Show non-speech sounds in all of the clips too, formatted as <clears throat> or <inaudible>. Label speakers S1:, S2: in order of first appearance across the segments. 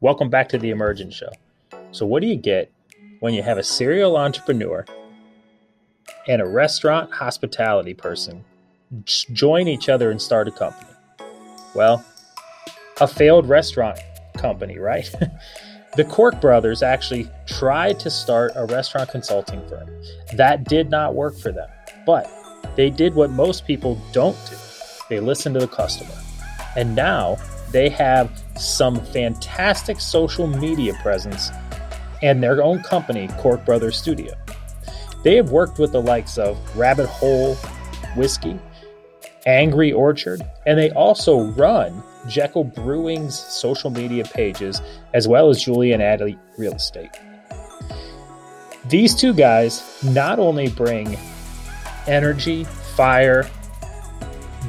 S1: Welcome back to the Emergent Show. So, what do you get when you have a serial entrepreneur and a restaurant hospitality person join each other and start a company? Well, a failed restaurant company, right? <laughs> the Cork brothers actually tried to start a restaurant consulting firm. That did not work for them, but they did what most people don't do they listen to the customer. And now they have some fantastic social media presence and their own company, Cork Brothers Studio. They have worked with the likes of Rabbit Hole Whiskey, Angry Orchard, and they also run Jekyll Brewing's social media pages as well as Julia and Addie Real Estate. These two guys not only bring energy, fire,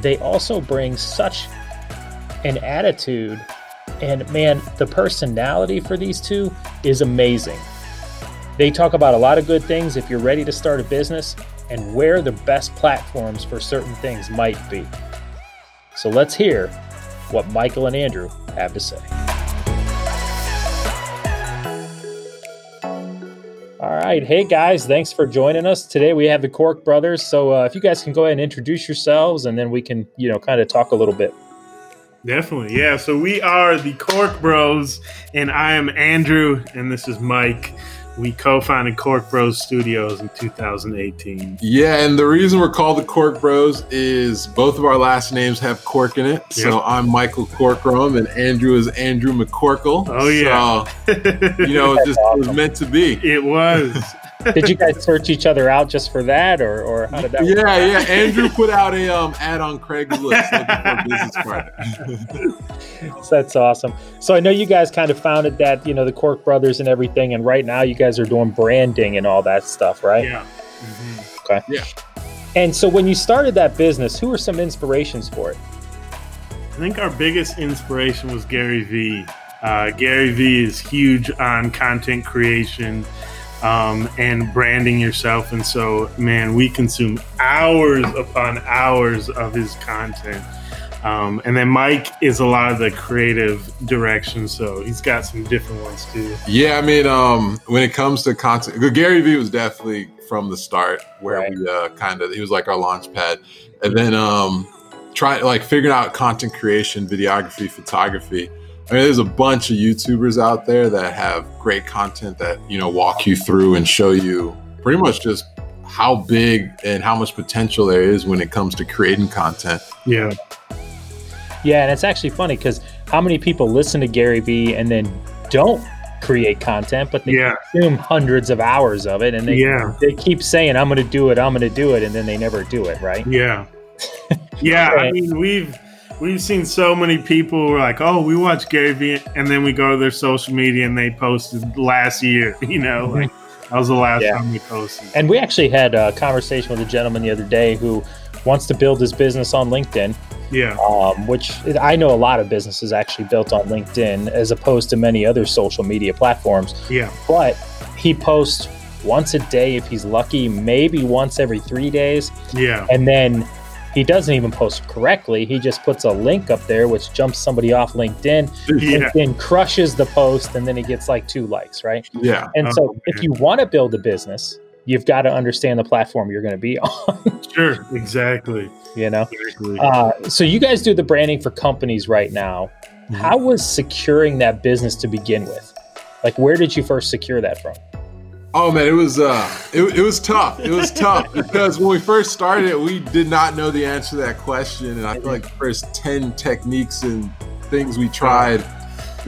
S1: they also bring such an attitude and man, the personality for these two is amazing. They talk about a lot of good things if you're ready to start a business and where the best platforms for certain things might be. So let's hear what Michael and Andrew have to say. All right. Hey, guys. Thanks for joining us. Today we have the Cork Brothers. So uh, if you guys can go ahead and introduce yourselves and then we can, you know, kind of talk a little bit.
S2: Definitely. Yeah. So we are the Cork Bros, and I am Andrew, and this is Mike. We co-founded Cork Bros Studios in 2018.
S3: Yeah, and the reason we're called the Cork Bros is both of our last names have cork in it. Yep. So I'm Michael Corkrum, and Andrew is Andrew McCorkle.
S2: Oh yeah,
S3: so, <laughs> you know, it just it was meant to be.
S2: It was.
S1: Did you guys search each other out just for that, or, or how did that?
S3: Yeah, work? yeah. Yeah. Andrew put out a um, ad on Craigslist looking for business
S1: partner. so <laughs> that's awesome. So I know you guys kind of founded that, you know, the Cork Brothers and everything, and right now you guys are doing branding and all that stuff, right?
S2: Yeah. Mm-hmm.
S1: Okay.
S3: Yeah.
S1: And so when you started that business, who were some inspirations for it?
S2: I think our biggest inspiration was Gary Vee. Uh, Gary Vee is huge on content creation um, and branding yourself. And so, man, we consume hours upon hours of his content. Um, and then Mike is a lot of the creative direction, so he's got some different ones too.
S3: Yeah, I mean, um, when it comes to content, Gary Vee was definitely from the start where right. we uh, kind of he was like our launch pad, and then um, trying like figuring out content creation, videography, photography. I mean, there's a bunch of YouTubers out there that have great content that, you know, walk you through and show you pretty much just how big and how much potential there is when it comes to creating content.
S2: Yeah.
S1: Yeah. And it's actually funny because how many people listen to Gary Vee and then don't create content, but they yeah. consume hundreds of hours of it and they, yeah. they keep saying, I'm going to do it, I'm going to do it. And then they never do it, right?
S2: Yeah. <laughs> Yeah. I mean, we've, we've seen so many people who are like, "Oh, we watch Gary Vee," and then we go to their social media and they posted last year. <laughs> You know, like that was the last yeah. time we posted.
S1: And we actually had a conversation with a gentleman the other day who wants to build his business on LinkedIn.
S2: Yeah.
S1: Um, which I know a lot of businesses actually built on LinkedIn as opposed to many other social media platforms.
S2: Yeah.
S1: But he posts once a day if he's lucky, maybe once every three days.
S2: Yeah.
S1: And then he doesn't even post correctly. He just puts a link up there, which jumps somebody off LinkedIn. <laughs> Yeah. LinkedIn crushes the post, and then he gets like two likes, right?
S3: Yeah.
S1: And oh, so, man. if you want to build a business, you've got to understand the platform you're going to be <laughs> on.
S2: sure, exactly.
S1: You know. Exactly. Uh, so you guys do the branding for companies right now. Mm-hmm. How was securing that business to begin with? Like, where did you first secure that from?
S3: Oh man, it was uh, it, it was tough. It was tough because when we first started, we did not know the answer to that question, and I feel like the first ten techniques and things we tried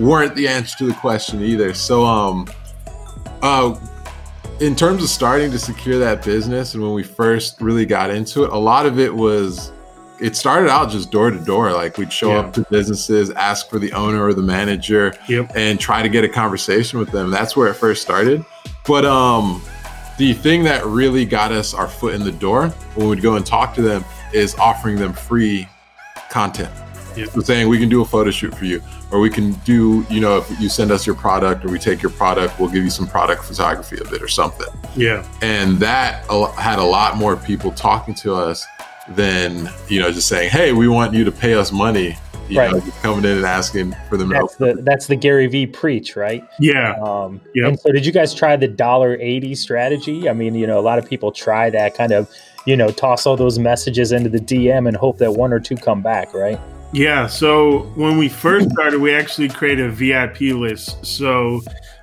S3: weren't the answer to the question either. So, um, uh, in terms of starting to secure that business, and when we first really got into it, a lot of it was. It started out just door to door. Like we'd show yeah. up to businesses, ask for the owner or the manager,
S2: yep.
S3: and try to get a conversation with them. That's where it first started. But um, the thing that really got us our foot in the door when we'd go and talk to them is offering them free content. So saying we can do a photo shoot for you, or we can do, you know, if you send us your product or we take your product, we'll give you some product photography of it or something.
S2: Yeah.
S3: And that had a lot more people talking to us than, you know, just saying, hey, we want you to pay us money You
S1: Right.
S3: know, coming in and asking for the to
S1: That's the that's the Gary Vee preach, right?
S2: Yeah.
S1: Um,
S2: Yep.
S1: And so, did you guys try the dollar eighty strategy? I mean, you know, a lot of people try that kind of, you know, toss all those messages into the DM and hope that one or two come back, right?
S2: Yeah, so when we first started, we actually created a VIP list. So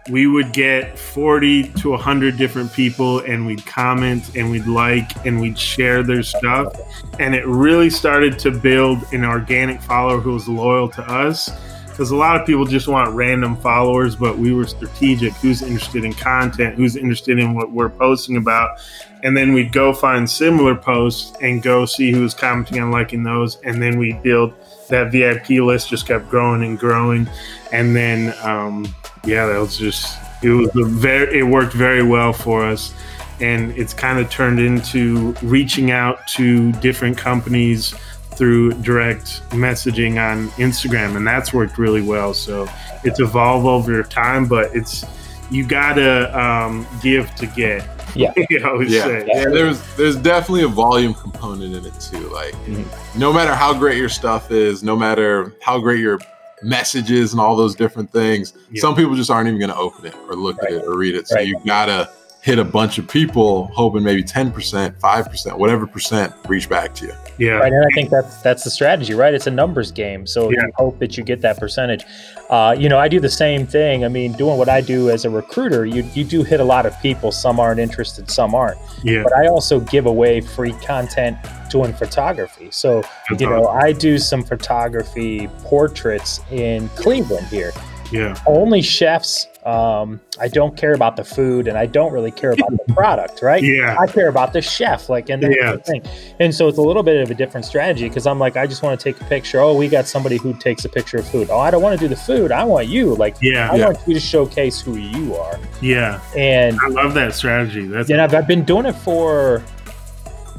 S2: we would get 40 to 100 different people and we'd comment and we'd like and we'd share their stuff. And it really started to build an organic follower who was loyal to us. Because a lot of people just want random followers, but we were strategic. Who's interested in content? Who's interested in what we're posting about? And then we'd go find similar posts and go see who's commenting and liking those. And then we build that VIP list just kept growing and growing, and then um, yeah, that was just it was a very it worked very well for us, and it's kind of turned into reaching out to different companies through direct messaging on Instagram, and that's worked really well. So it's evolved over time, but it's you gotta um, give to get. <laughs>
S1: Yeah.
S2: you always
S3: Yeah. Yeah, there's there's definitely a volume component in it too. Like,
S1: Mhm.
S3: no matter how great your stuff is, no matter how great your messages and all those different things,
S2: Yeah.
S3: some people just aren't even going to open it or look
S1: Right.
S3: at it or read it. So
S1: Right.
S3: you gotta hit a bunch of people, hoping maybe ten percent, five percent, whatever percent reach back to you.
S2: Yeah.
S1: Right, and I think that's that's the strategy, right? It's a numbers game, so
S2: Yeah.
S1: you hope that you get that percentage. Uh, you know, I do the same thing. I mean, doing what I do as a recruiter, you you do hit a lot of people. Some aren't interested, some aren't.
S2: Yeah.
S1: But I also give away free content doing photography. So you know, I do some photography portraits in Cleveland here.
S2: Yeah.
S1: Only chefs. Um, I don't care about the food, and I don't really care about the product, right?
S2: Yeah.
S1: I care about the chef, like, and
S2: Yeah.
S1: thing. And so it's a little bit of a different strategy because I'm like, I just want to take a picture. Oh, we got somebody who takes a picture of food. Oh, I don't want to do the food. I want you. Like,
S2: Yeah.
S1: I
S3: Yeah.
S1: want you to showcase who you are.
S2: Yeah.
S1: And
S2: I love that strategy. That's
S1: and I've, I've been doing it for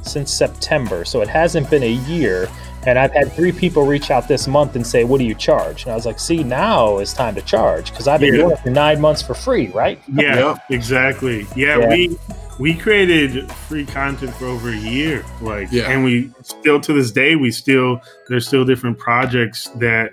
S1: since September, so it hasn't been a year. And I've had three people reach out this month and say, "What do you charge?" And I was like, "See, now it's time to charge because I've been
S2: Yeah.
S1: doing it for nine months for free, right?"
S2: Yeah, <laughs>
S3: Yep.
S2: exactly. Yeah,
S1: Yeah.
S2: we we created free content for over a year. Like
S3: Yeah.
S2: and we still to this day we still there's still different projects that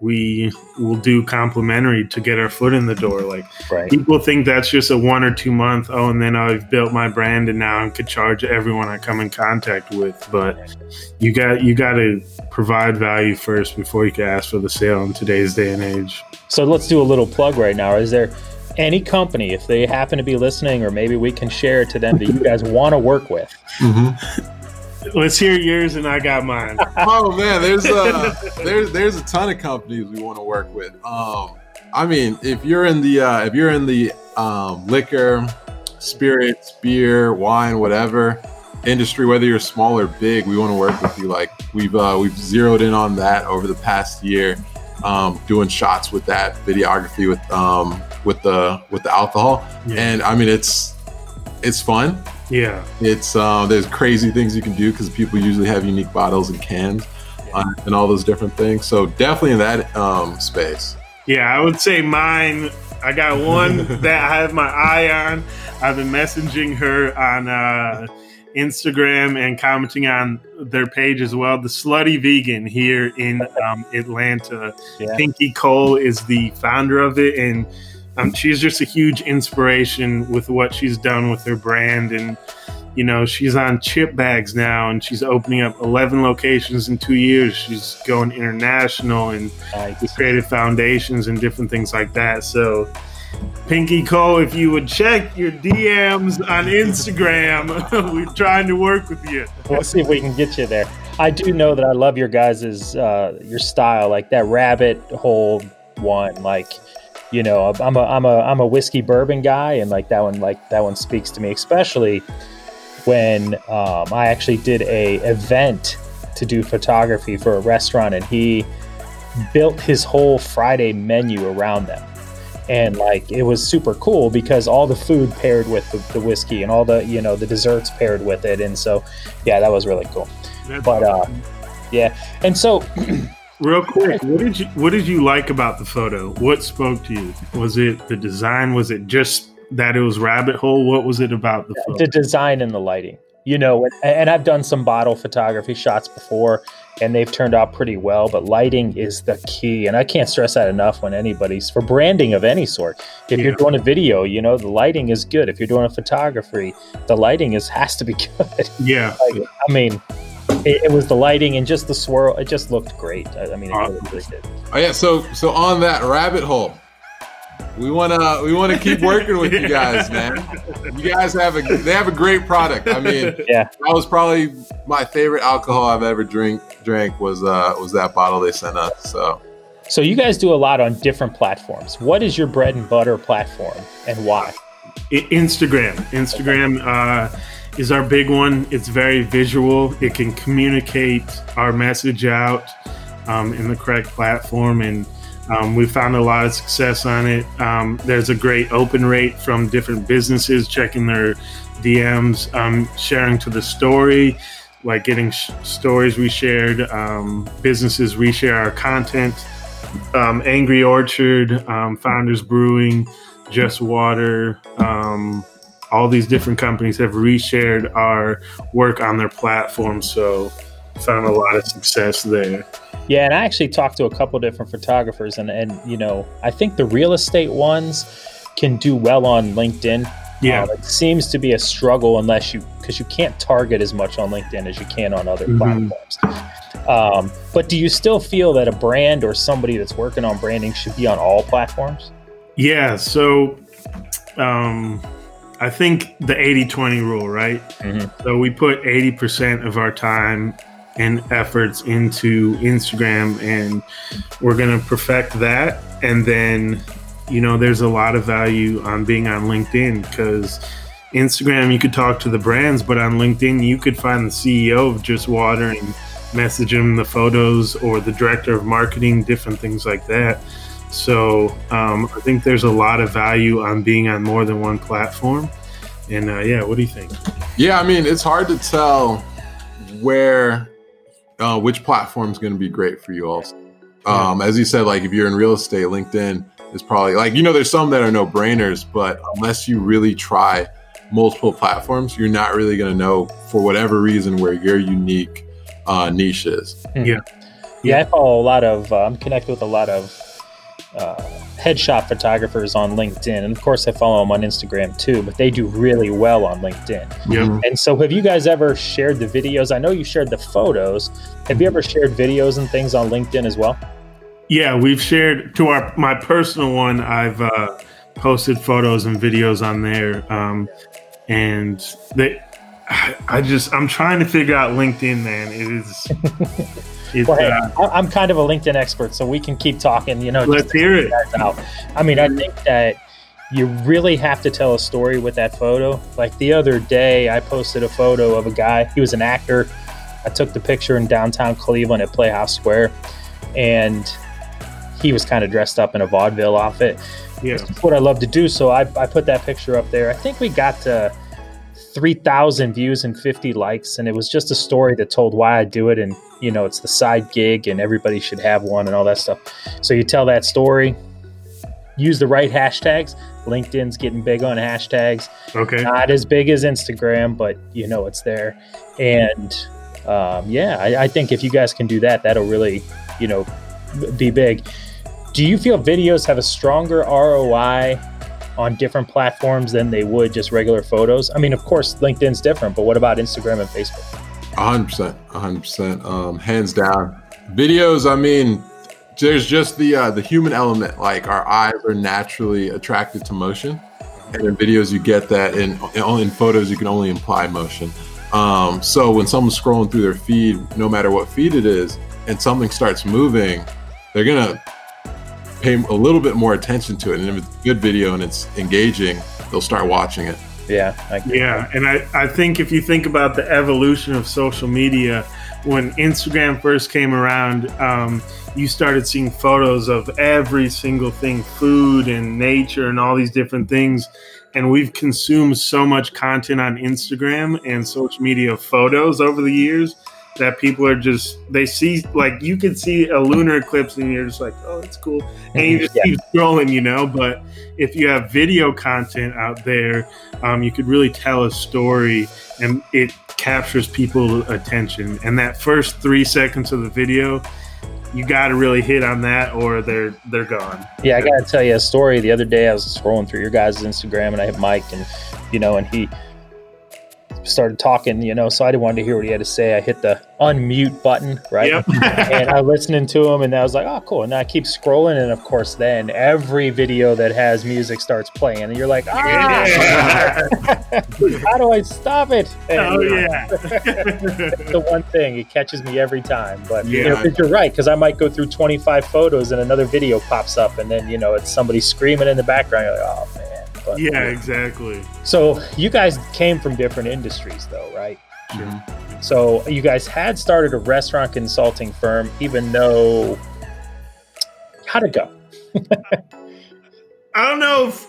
S2: we will do complimentary to get our foot in the door. Like
S1: Right.
S2: people think that's just a one or two month, oh, and then I've built my brand and now I could charge everyone I come in contact with. But you got you gotta provide value first before you can ask for the sale in today's day and age.
S1: So let's do a little plug right now. Is there any company, if they happen to be listening, or maybe we can share it to them that you guys <laughs> want to work with? Mm-hmm.
S2: Let's hear yours and I got mine. <laughs>
S3: oh man, there's a there's there's a ton of companies we want to work with. Um, I mean, if you're in the uh, if you're in the um, liquor, spirits, beer, wine, whatever industry, whether you're small or big, we want to work with you. Like we've uh, we've zeroed in on that over the past year, um, doing shots with that videography with um, with the with the alcohol,
S2: Yeah.
S3: and I mean it's it's fun.
S2: Yeah.
S3: It's uh, there's crazy things you can do because people usually have unique bottles and cans uh, and all those different things. So definitely in that um, space.
S2: Yeah, I would say mine. I got one <laughs> that I have my eye on. I've been messaging her on uh, Instagram and commenting on their page as well. The Slutty Vegan here in um, Atlanta.
S1: Yeah.
S2: Pinky Cole is the founder of it, and um, she's just a huge inspiration with what she's done with her brand. And you know, she's on chip bags now, and she's opening up 11 locations in two years. She's going international and
S1: Nice.
S2: created foundations and different things like that. So, Pinky Cole, if you would check your DMs on Instagram, <laughs> we're trying to work with you.
S1: We'll see if we can get you there. I do know that I love your guys' uh, your style, like that rabbit hole one. Like, you know, I'm a I'm a I'm a whiskey bourbon guy, and like that one, like that one speaks to me, especially when um, I actually did a event to do photography for a restaurant, and he built his whole Friday menu around them. And like it was super cool because all the food paired with the, the whiskey and all the you know the desserts paired with it, and so yeah, that was really cool.
S2: That's
S1: But uh, yeah, and so <clears throat>
S2: real quick, what did you what did you like about the photo? What spoke to you? Was it the design? Was it just that it was rabbit hole? What was it about the photo?
S1: the design and the lighting. you know, and, I've done some bottle photography shots before, and they've turned out pretty well. But lighting is the key, and I can't stress that enough when anybody's for branding of any sort. If
S2: Yeah.
S1: you're doing a video, you know, the lighting is good. If you're doing a photography, the lighting is <laughs> has to be good.
S2: Yeah.
S1: like, I mean, it, it was the lighting and just the swirl. It just looked great. I, I mean, it really, really did.
S3: Oh yeah, so so on that rabbit hole, we wanna we wanna keep working with you guys, <laughs> man. You guys have a they have a great product. I mean,
S1: Yeah.
S3: that was probably my favorite alcohol I've ever drink drank was uh was that bottle they sent us. So
S1: So you guys do a lot on different platforms. What is your bread and butter platform, and why?
S2: I- Instagram. Instagram uh, is our big one. It's very visual. It can communicate our message out um, in the correct platform, and um, we found a lot of success on it. Um, there's a great open rate from different businesses checking their DMs, um, sharing to the story, like getting sh- stories we shared. Um, businesses reshare our content. Um, Angry Orchard, um, Founders Brewing, Just Water, um, all these different companies have reshared our work on their platform. So found a lot of success there.
S1: Yeah, and I actually talked to a couple different photographers, and and you know, I think the real estate ones can do well on LinkedIn.
S2: Yeah.
S1: Uh, it seems to be a struggle unless you because you can't target as much on LinkedIn as you can on other
S2: Mhm.
S1: platforms. Um, but do you still feel that a brand or somebody that's working on branding should be on all platforms?
S2: Yeah. So um, I think the 80 20 rule, right?
S1: Mhm.
S2: So we put 80% of our time and efforts into Instagram, and we're going to perfect that. And then, you know, there's a lot of value on being on LinkedIn because Instagram, you could talk to the brands, but on LinkedIn, you could find the CEO of Just Water and message him the photos or the director of marketing, different things like that. So um, I think there's a lot of value on being on more than one platform. And uh, yeah, what do you think?
S3: yeah, I mean it's hard to tell where uh, which platform is going to be great for you all. Um, as you said, like if you're in real estate, LinkedIn is probably like you know there's some that are no brainers, but unless you really try multiple platforms, you're not really going to know for whatever reason where your unique uh, niche is.
S1: Yeah, Yeah, I follow a lot of. Uh, I'm connected with a lot of uh, headshot photographers on LinkedIn, and of course, I follow them on Instagram too. But they do really well on LinkedIn.
S2: Yep.
S1: And so, have you guys ever shared the videos? I know you shared the photos. Have you ever shared videos and things on LinkedIn as well?
S2: Yeah, we've shared to our my personal one. I've uh, posted photos and videos on there, um, and they. I I just I'm trying to figure out LinkedIn, man. It is. <laughs> It's,
S1: Well, hey,
S2: uh,
S1: I'm kind of a LinkedIn expert, so we can keep talking. You know,
S2: let's hear it.
S1: out. I mean, I think that you really have to tell a story with that photo. Like the other day, I posted a photo of a guy. He was an actor. I took the picture in downtown Cleveland at Playhouse Square, and he was kind of dressed up in a vaudeville outfit.
S2: Yeah,
S1: what I love to do. So I, I put that picture up there. I think we got to 3,000 views and 50 likes. And it was just a story that told why I do it. And, you know, it's the side gig and everybody should have one and all that stuff. So you tell that story, use the right hashtags. LinkedIn's getting big on hashtags.
S2: okay.
S1: Not as big as Instagram, but, you know, it's there. And um, yeah, I, I think if you guys can do that, that'll really, you know, be big. Do you feel videos have a stronger ROI on different platforms than they would just regular photos? I mean, of course, LinkedIn's different, but what about Instagram and Facebook?
S3: Hundred percent, hundred percent, um, hands down. Videos, I mean, there's just the uh, the human element. Like our eyes are naturally attracted to motion, and in videos you get that. and in, in photos, you can only imply motion. Um, so when someone's scrolling through their feed, no matter what feed it is, and something starts moving, they're gonna pay a little bit more attention to it. And if it's a good video and it's engaging, they'll start watching it.
S1: Yeah, I agree.
S2: Yeah, and I, I think if you think about the evolution of social media, when Instagram first came around, um, you started seeing photos of every single thing food and nature and all these different things. And we've consumed so much content on Instagram and social media photos over the years that people are just, they see, like, you can see a lunar eclipse and you're just like, oh, it's cool. And you just
S1: Yeah.
S2: keep scrolling, you know. But if you have video content out there, um, you could really tell a story and it captures people's attention. And that first three seconds of the video, you got to really hit on that, or they're they're gone.
S1: Yeah, I gotta tell you a story. The other day, I was scrolling through your guys' Instagram, and I hit Mike, and you know, and he started talking, you know, so I didn't want to hear what he had to say. I hit the unmute button, right?
S2: Yep. <laughs>
S1: and I listening to him, and I was like, oh, cool. And I keep scrolling, and of course, then every video that has music starts playing, and you're like, ah,
S2: Yeah.
S1: how do I stop it? And,
S2: oh
S1: you know,
S2: yeah. <laughs>
S1: the one thing it catches me every time but you know
S3: Yeah.
S1: you're right because i might go through 25 photos and another video pops up and then you know it's somebody screaming in the background you're like oh man but,
S2: yeah, exactly.
S1: so you guys came from different industries though right
S3: Mhm.
S1: so you guys had started a restaurant consulting firm even though how'd it go
S2: I don't know if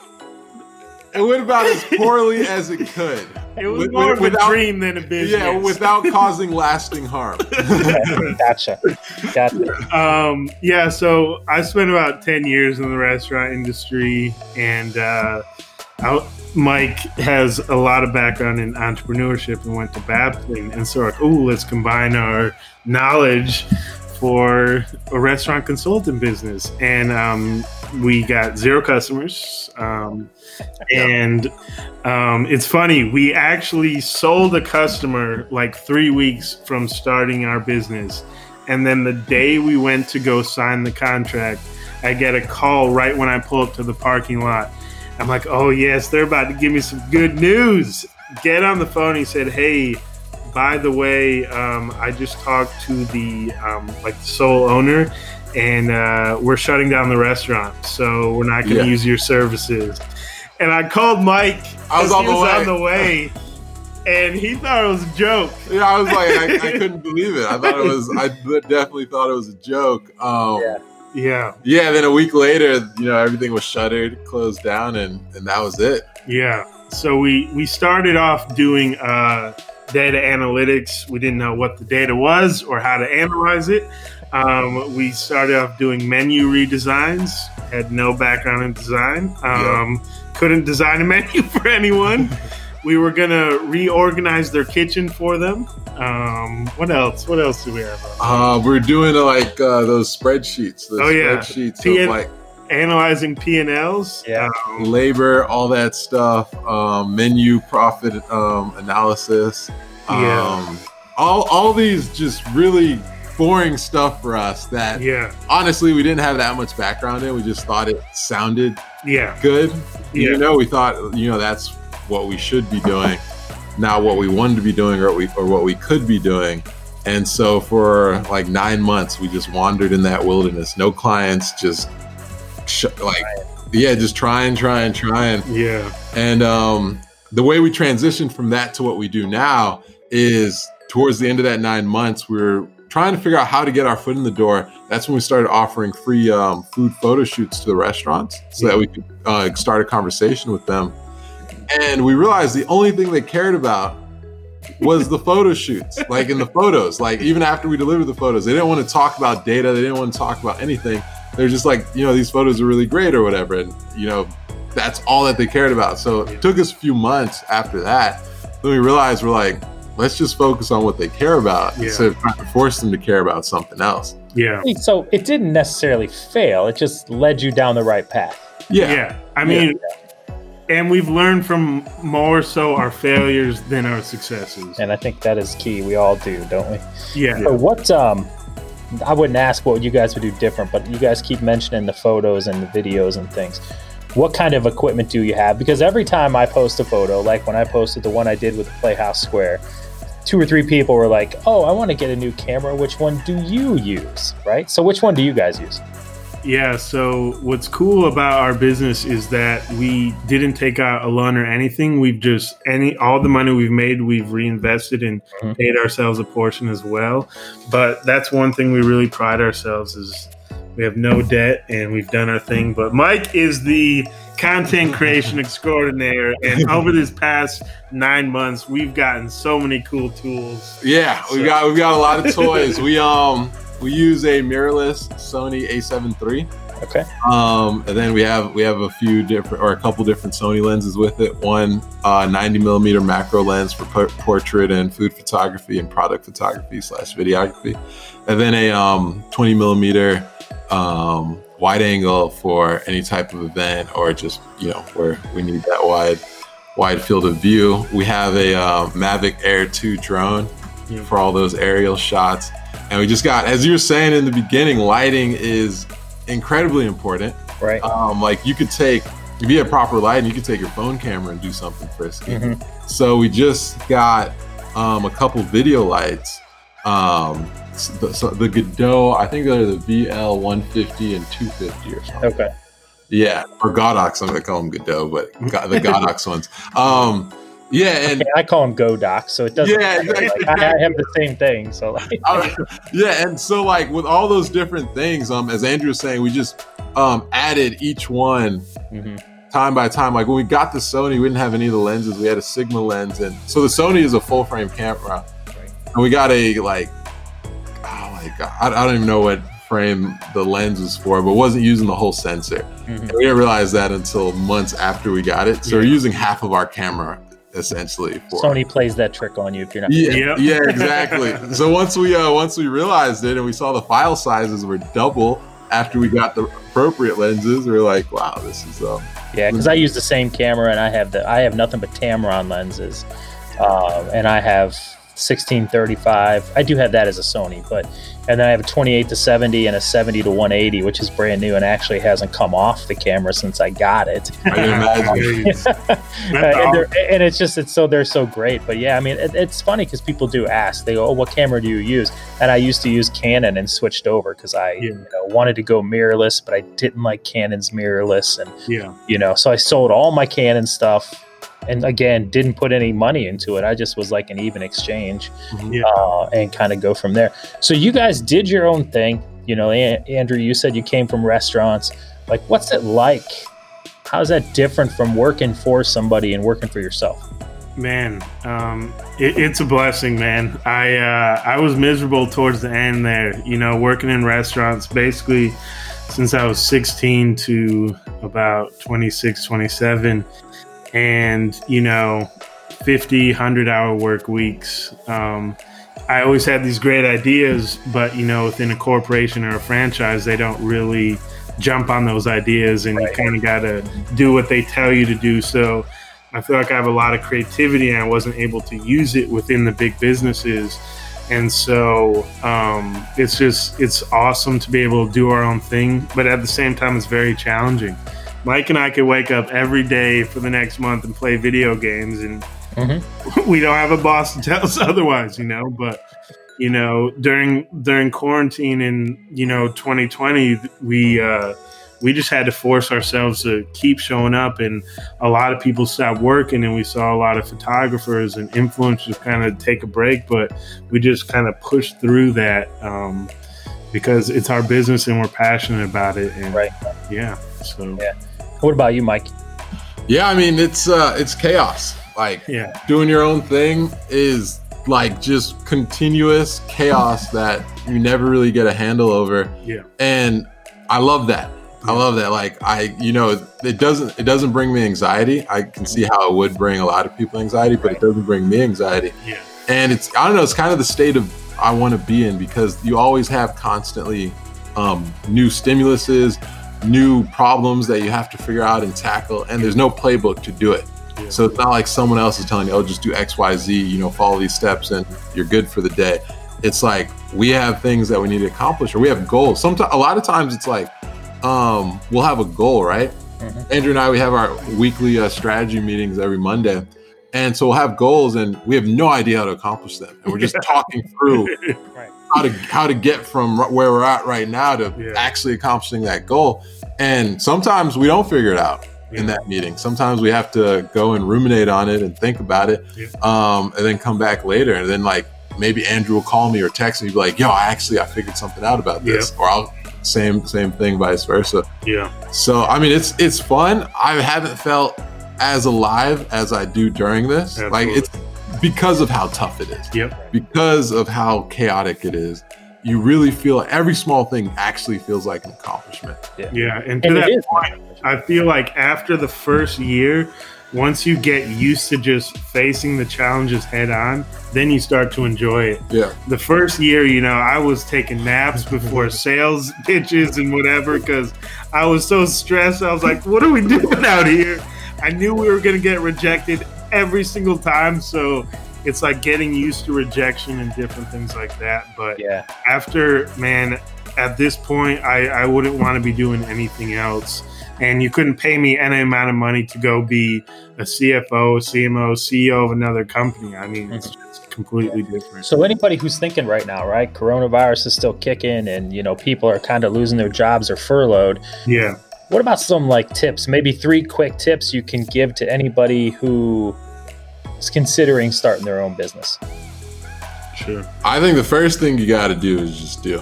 S3: It went about as <laughs> poorly as it could.
S2: it was
S3: With-
S2: more of
S3: without-
S2: a dream than a business.
S3: Yeah, without causing lasting harm. <laughs>
S1: Gotcha gotcha
S2: um, yeah, so I spent about 10 years in the restaurant industry, and uh, I, Mike has a lot of background in entrepreneurship and went to Babson. And so, like, oh, let's combine our knowledge for a restaurant consultant business. And um, we got zero customers. Um, and um, it's funny, we actually sold a customer like three weeks from starting our business. And then the day we went to go sign the contract, I get a call right when I pull up to the parking lot. I'm like, oh, yes, they're about to give me some good news. Get on the phone. He said, hey, by the way, um, I just talked to the um, like the sole owner, and uh, we're shutting down the restaurant, so we're not going to
S3: Yeah.
S2: use your services. And I called Mike.
S3: I was
S2: 'cause
S3: on
S2: he
S3: the
S2: was
S3: way.
S2: on the way, and he thought it was a joke.
S3: Yeah, I was like, I, I <laughs> couldn't believe it. I thought it was, I definitely thought it was a joke. Um,
S1: Yeah.
S2: Yeah,
S3: yeah, then a week later, you know, everything was shuttered, closed down, and, and that was it.
S2: yeah. So we we started off doing uh, data analytics. We didn't know what the data was or how to analyze it. Um, we started off doing menu redesigns. Had no background in design. Um, Couldn't design a menu <laughs> for anyone. We were gonna reorganize their kitchen for them. Um, what else? What else do we have?
S3: Uh, we're doing uh, like uh, those spreadsheets, those
S2: Oh, yeah.
S3: spreadsheets
S2: PN
S3: of like
S2: Analyzing P and Ls.
S1: Yeah.
S2: Um,
S3: labor, all that stuff, um, menu profit um, analysis.
S2: Yeah.
S3: Um, all, all these just really boring stuff for us that
S2: yeah.
S3: honestly we didn't have that much background in. We just thought it sounded
S2: Yeah.
S3: good.
S2: Yeah.
S3: You know, we thought, you know, that's what we should be doing, not what we wanted to be doing or what we, or what we could be doing. And so for like nine months, we just wandered in that wilderness. No clients, just sh- like, yeah, just trying, trying, trying.
S2: Yeah.
S3: And um, the way we transitioned from that to what we do now is towards the end of that nine months, we are trying to figure out how to get our foot in the door. That's when we started offering free um, food photo shoots to the restaurants so that we could uh, start a conversation with them. And we realized the only thing they cared about was the photo shoots, like in the photos. Like even after we delivered the photos, they didn't want to talk about data. They didn't want to talk about anything. They're just like, you know, these photos are really great or whatever. And you know, that's all that they cared about. So it took us a few months after that. Then we realized we're like, let's just focus on what they care about
S2: Yeah.
S3: instead of trying to force them to care about something else.
S2: Yeah.
S1: so it didn't necessarily fail it just led you down the right path
S3: Yeah.
S2: Yeah. I mean, and we've learned from more so our failures than our successes.
S1: and i think that is key we all do don't we
S2: Yeah.
S1: So what um I wouldn't ask what you guys would do different, but you guys keep mentioning the photos and the videos and things. What kind of equipment do you have? Because every time I post a photo, like when I posted the one I did with the Playhouse Square, two or three people were like, "Oh, I want to get a new camera. Which one do you use?" Right? So which one do you guys use?
S2: Yeah. So what's cool about our business is that we didn't take out a loan or anything. We've just any all the money we've made, we've reinvested and
S1: Mhm.
S2: paid ourselves a portion as well. But that's one thing we really pride ourselves is we have no debt and we've done our thing. But Mike is the content <laughs> creation extraordinaire, and over this past nine months, we've gotten so many cool tools.
S3: Yeah, we got we got a lot of <laughs> toys. we um we use a mirrorless Sony A7 III.
S1: Okay.
S3: Um, and then we have we have a few different or a couple different Sony lenses with it. One uh, 90 millimeter macro lens for por- portrait and food photography and product photography slash videography, and then a um, 20 millimeter um, wide angle for any type of event or just you know where we need that wide wide field of view. We have a uh, Mavic Air 2 drone
S2: Yeah.
S3: for all those aerial shots. And we just got, as you were saying in the beginning, lighting is incredibly important.
S1: Right.
S3: Um, like you could take, if you have proper lighting, you could take your phone camera and do something frisky.
S1: Mhm.
S3: So we just got um, a couple video lights. Um, the, so the Godot, I think they're the VL 150 and 250 or something.
S1: Okay.
S3: Yeah, or Godox. I'm gonna call them Godot, but the <laughs> Godox ones. Um, yeah, and
S1: I call them Go Docs, so it doesn't.
S3: Yeah, exactly.
S1: Like, I, I have the same thing. So like, <laughs>
S3: Uh, yeah, and so like with all those different things, um, as Andrew was saying, we just um added each one
S1: Mhm.
S3: time by time. Like when we got the Sony, we didn't have any of the lenses. We had a Sigma lens, and so the Sony is a full frame camera,
S1: Right.
S3: and we got a like, oh my god, I, I don't even know what frame the lens was for, but wasn't using the whole sensor.
S1: Mhm.
S3: And we didn't realize that until months after we got it. So we're using half of our camera essentially for
S1: Sony plays that trick on you if you're not.
S3: yeah,
S2: Yep.
S3: yeah, exactly. <laughs> so once we uh once we realized it and we saw the file sizes were double after we got the appropriate lenses, we are like, wow, this is um
S1: Yeah, because I use the same camera and I have the I have nothing but Tamron lenses, um, and I have 1635. I do have that as a Sony, but and then I have a 28 to 70 and a 70 to 180, which is brand new and actually hasn't come off the camera since I got it.
S3: I <laughs> imagine.
S1: Uh, and, and it's just it's so they're so great. But yeah, I mean it, it's funny because people do ask. They go, "Oh, what camera do you use?" And I used to use Canon and switched over because I
S2: Yeah.
S1: you know, wanted to go mirrorless, but I didn't like Canon's mirrorless and
S2: yeah.
S1: you know so i sold all my canon stuff and again didn't put any money into it i just was like an even exchange
S2: Yeah.
S1: uh, and kind of go from there so you guys did your own thing you know An- andrew you said you came from restaurants like what's it like how's that different from working for somebody and working for yourself
S2: Man, um, it, it's a blessing, man. I uh, I was miserable towards the end there. You know, working in restaurants basically since I was 16 to about 26, 27, and you know, 50, 100 hour work weeks. Um, I always had these great ideas, but you know, within a corporation or a franchise, they don't really jump on those ideas, and you kind of got to do what they tell you to do. So. I feel like I have a lot of creativity and I wasn't able to use it within the big businesses. And so um, it's just, it's awesome to be able to do our own thing. But at the same time, it's very challenging. Mike and I could wake up every day for the next month and play video games, and <laughs> we don't have a boss to tell us <laughs> otherwise, you know. But you know, during during quarantine in you know 2020, we uh, we just had to force ourselves to keep showing up, and a lot of people stopped working, and we saw a lot of photographers and influencers kind of take a break, but we just kind of pushed through that um, because it's our business and we're passionate about it, and
S1: Right.
S2: yeah, so
S1: Yeah. What about you mike
S3: Yeah, I mean it's uh it's chaos. Like
S2: yeah,
S3: doing your own thing is like just continuous chaos that you never really get a handle over.
S2: Yeah.
S3: And I love that. I love that. Like I, you know, it doesn't it doesn't bring me anxiety. I can see how it would bring a lot of people anxiety, but it doesn't bring me anxiety.
S2: yeah,
S3: And it's I don't know, it's kind of the state of I want to be in because you always have constantly um, new stimuluses, new problems that you have to figure out and tackle, and there's no playbook to do it.
S2: Yeah.
S3: So it's not like someone else is telling you, "Oh, just do X, Y, Z." You know, follow these steps, and you're good for the day. It's like we have things that we need to accomplish, or we have goals. Sometimes, a lot of times, it's like um, we'll have a goal, right?
S1: Mhm.
S3: Andrew and I, we have our weekly uh, strategy meetings every Monday, and so we'll have goals, and we have no idea how to accomplish them, and we're just <laughs> talking through how to how to get from where we're at right now to
S2: Yeah.
S3: actually accomplishing that goal. And sometimes we don't figure it out in that meeting. Sometimes we have to go and ruminate on it and think about it,
S2: Yeah.
S3: um, and then come back later. And then like maybe Andrew will call me or text me, be like, "Yo, I actually I figured something out about this," or I'll same same thing, vice versa.
S2: yeah,
S3: So I mean, it's it's fun. I haven't felt as alive as I do during this. Like it's because of how tough it is
S2: yep,
S3: because of how chaotic it is you really feel every small thing actually feels like an accomplishment.
S2: Yeah, and to
S1: And
S2: that point, I feel like after the first year, once you get used to just facing the challenges head on, then you start to enjoy it.
S3: Yeah.
S2: The first year, you know, I was taking naps before <laughs> sales pitches and whatever because I was so stressed. I was like, what are we doing out here? I knew we were going to get rejected every single time. So it's like getting used to rejection and different things like that. But
S1: Yeah.
S2: after man at this point I, I wouldn't want to be doing anything else and you couldn't pay me any amount of money to go be a cfo cmo ceo of another company i mean it's mm-hmm. just completely different
S1: So anybody who's thinking right now, right, coronavirus is still kicking, and you know people are kind of losing their jobs or furloughed.
S2: yeah
S1: What about some like tips? Maybe three quick tips you can give to anybody who is considering starting their own business.
S2: sure
S3: I think the first thing you got to do is just do.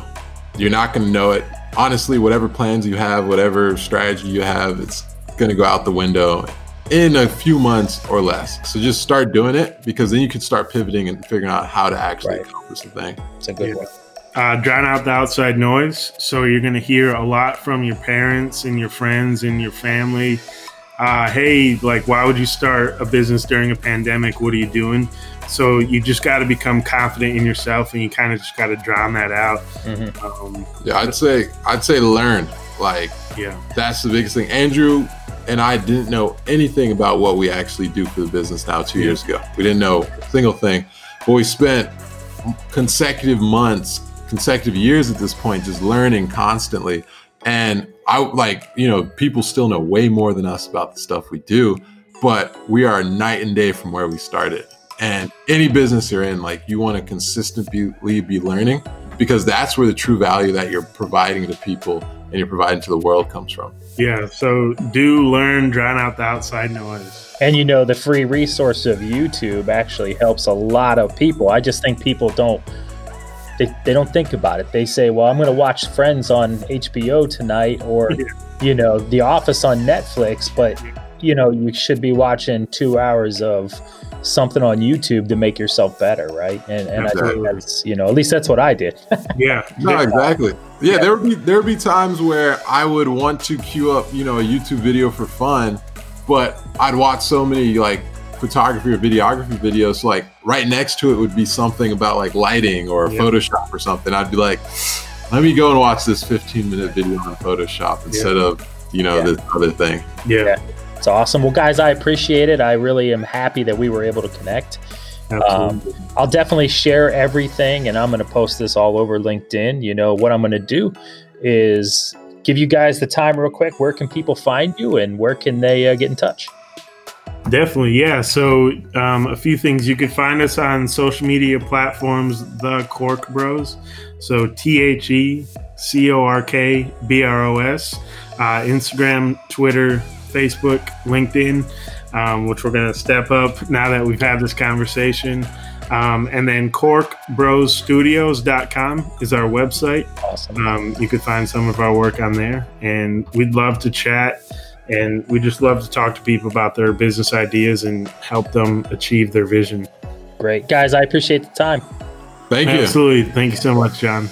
S3: You're not going to know it. Honestly, whatever plans you have, whatever strategy you have, it's going to go out the window in a few months or less. So just start doing it because then you can start pivoting and figuring out how to actually
S1: Right.
S3: accomplish the thing.
S1: It's a good
S2: Yeah.
S1: one.
S2: Uh, drown out the outside noise so you're going to hear a lot from your parents and your friends and your family uh, hey like why would you start a business during a pandemic what are you doing so you just got to become confident in yourself and you kind of just got to drown that out
S1: Mhm.
S2: um,
S3: Yeah, I'd say I'd say learn. Like
S2: yeah
S3: that's the biggest thing. Andrew and I didn't know anything about what we actually do for the business now 2 years ago. We didn't know a single thing. But we spent consecutive months, consecutive years at this point just learning constantly. And I like, you know, people still know way more than us about the stuff we do, but we are night and day from where we started. And any business you're in, like you want to consistently be learning because that's where the true value that you're providing to people and you're providing to the world comes from.
S2: Yeah, so do learn, drown out the outside noise.
S1: And you know, the free resource of YouTube actually helps a lot of people. I just think people don't they, they don't think about it. They say, "Well, I'm going to watch Friends on HBO tonight or <laughs>
S2: Yeah.
S1: you know, The Office on Netflix, but you know, you should be watching 2 hours of something on YouTube to make yourself better, right?" And and I think that's, you know, at least that's what I did. <laughs>
S2: Yeah, <laughs>
S3: No, exactly. Yeah, there would be there would be times where I would want to queue up, you know, a YouTube video for fun, but I'd watch so many like photography or videography videos. Like right next to it would be something about like lighting or
S2: Yeah.
S3: Photoshop or something. I'd be like, let me go and watch this 15 minute video on Photoshop instead of you know
S1: Yeah.
S3: this other thing.
S2: yeah,
S1: It's awesome. Well, guys, I appreciate it. I really am happy that we were able to connect.
S2: absolutely.
S1: I'll definitely share everything and I'm going to post this all over LinkedIn. You know, what I'm going to do is give you guys the time real quick. Where can people find you and where can they uh, get in touch?
S2: Definitely, yeah. So, um, a few things you can find us on social media platforms, the Cork Bros. So, T H E C O R K B R O S, uh, Instagram, Twitter, Facebook, LinkedIn, um, which we're going to step up now that we've had this conversation. Um, and then corkbrosstudios.com is our website.
S1: Awesome.
S2: Um, you could find some of our work on there, and we'd love to chat. And we just love to talk to people about their business ideas and help them achieve their vision.
S1: Great. Guys, I appreciate the time.
S3: Thank you.
S2: Absolutely. Thank you so much, John.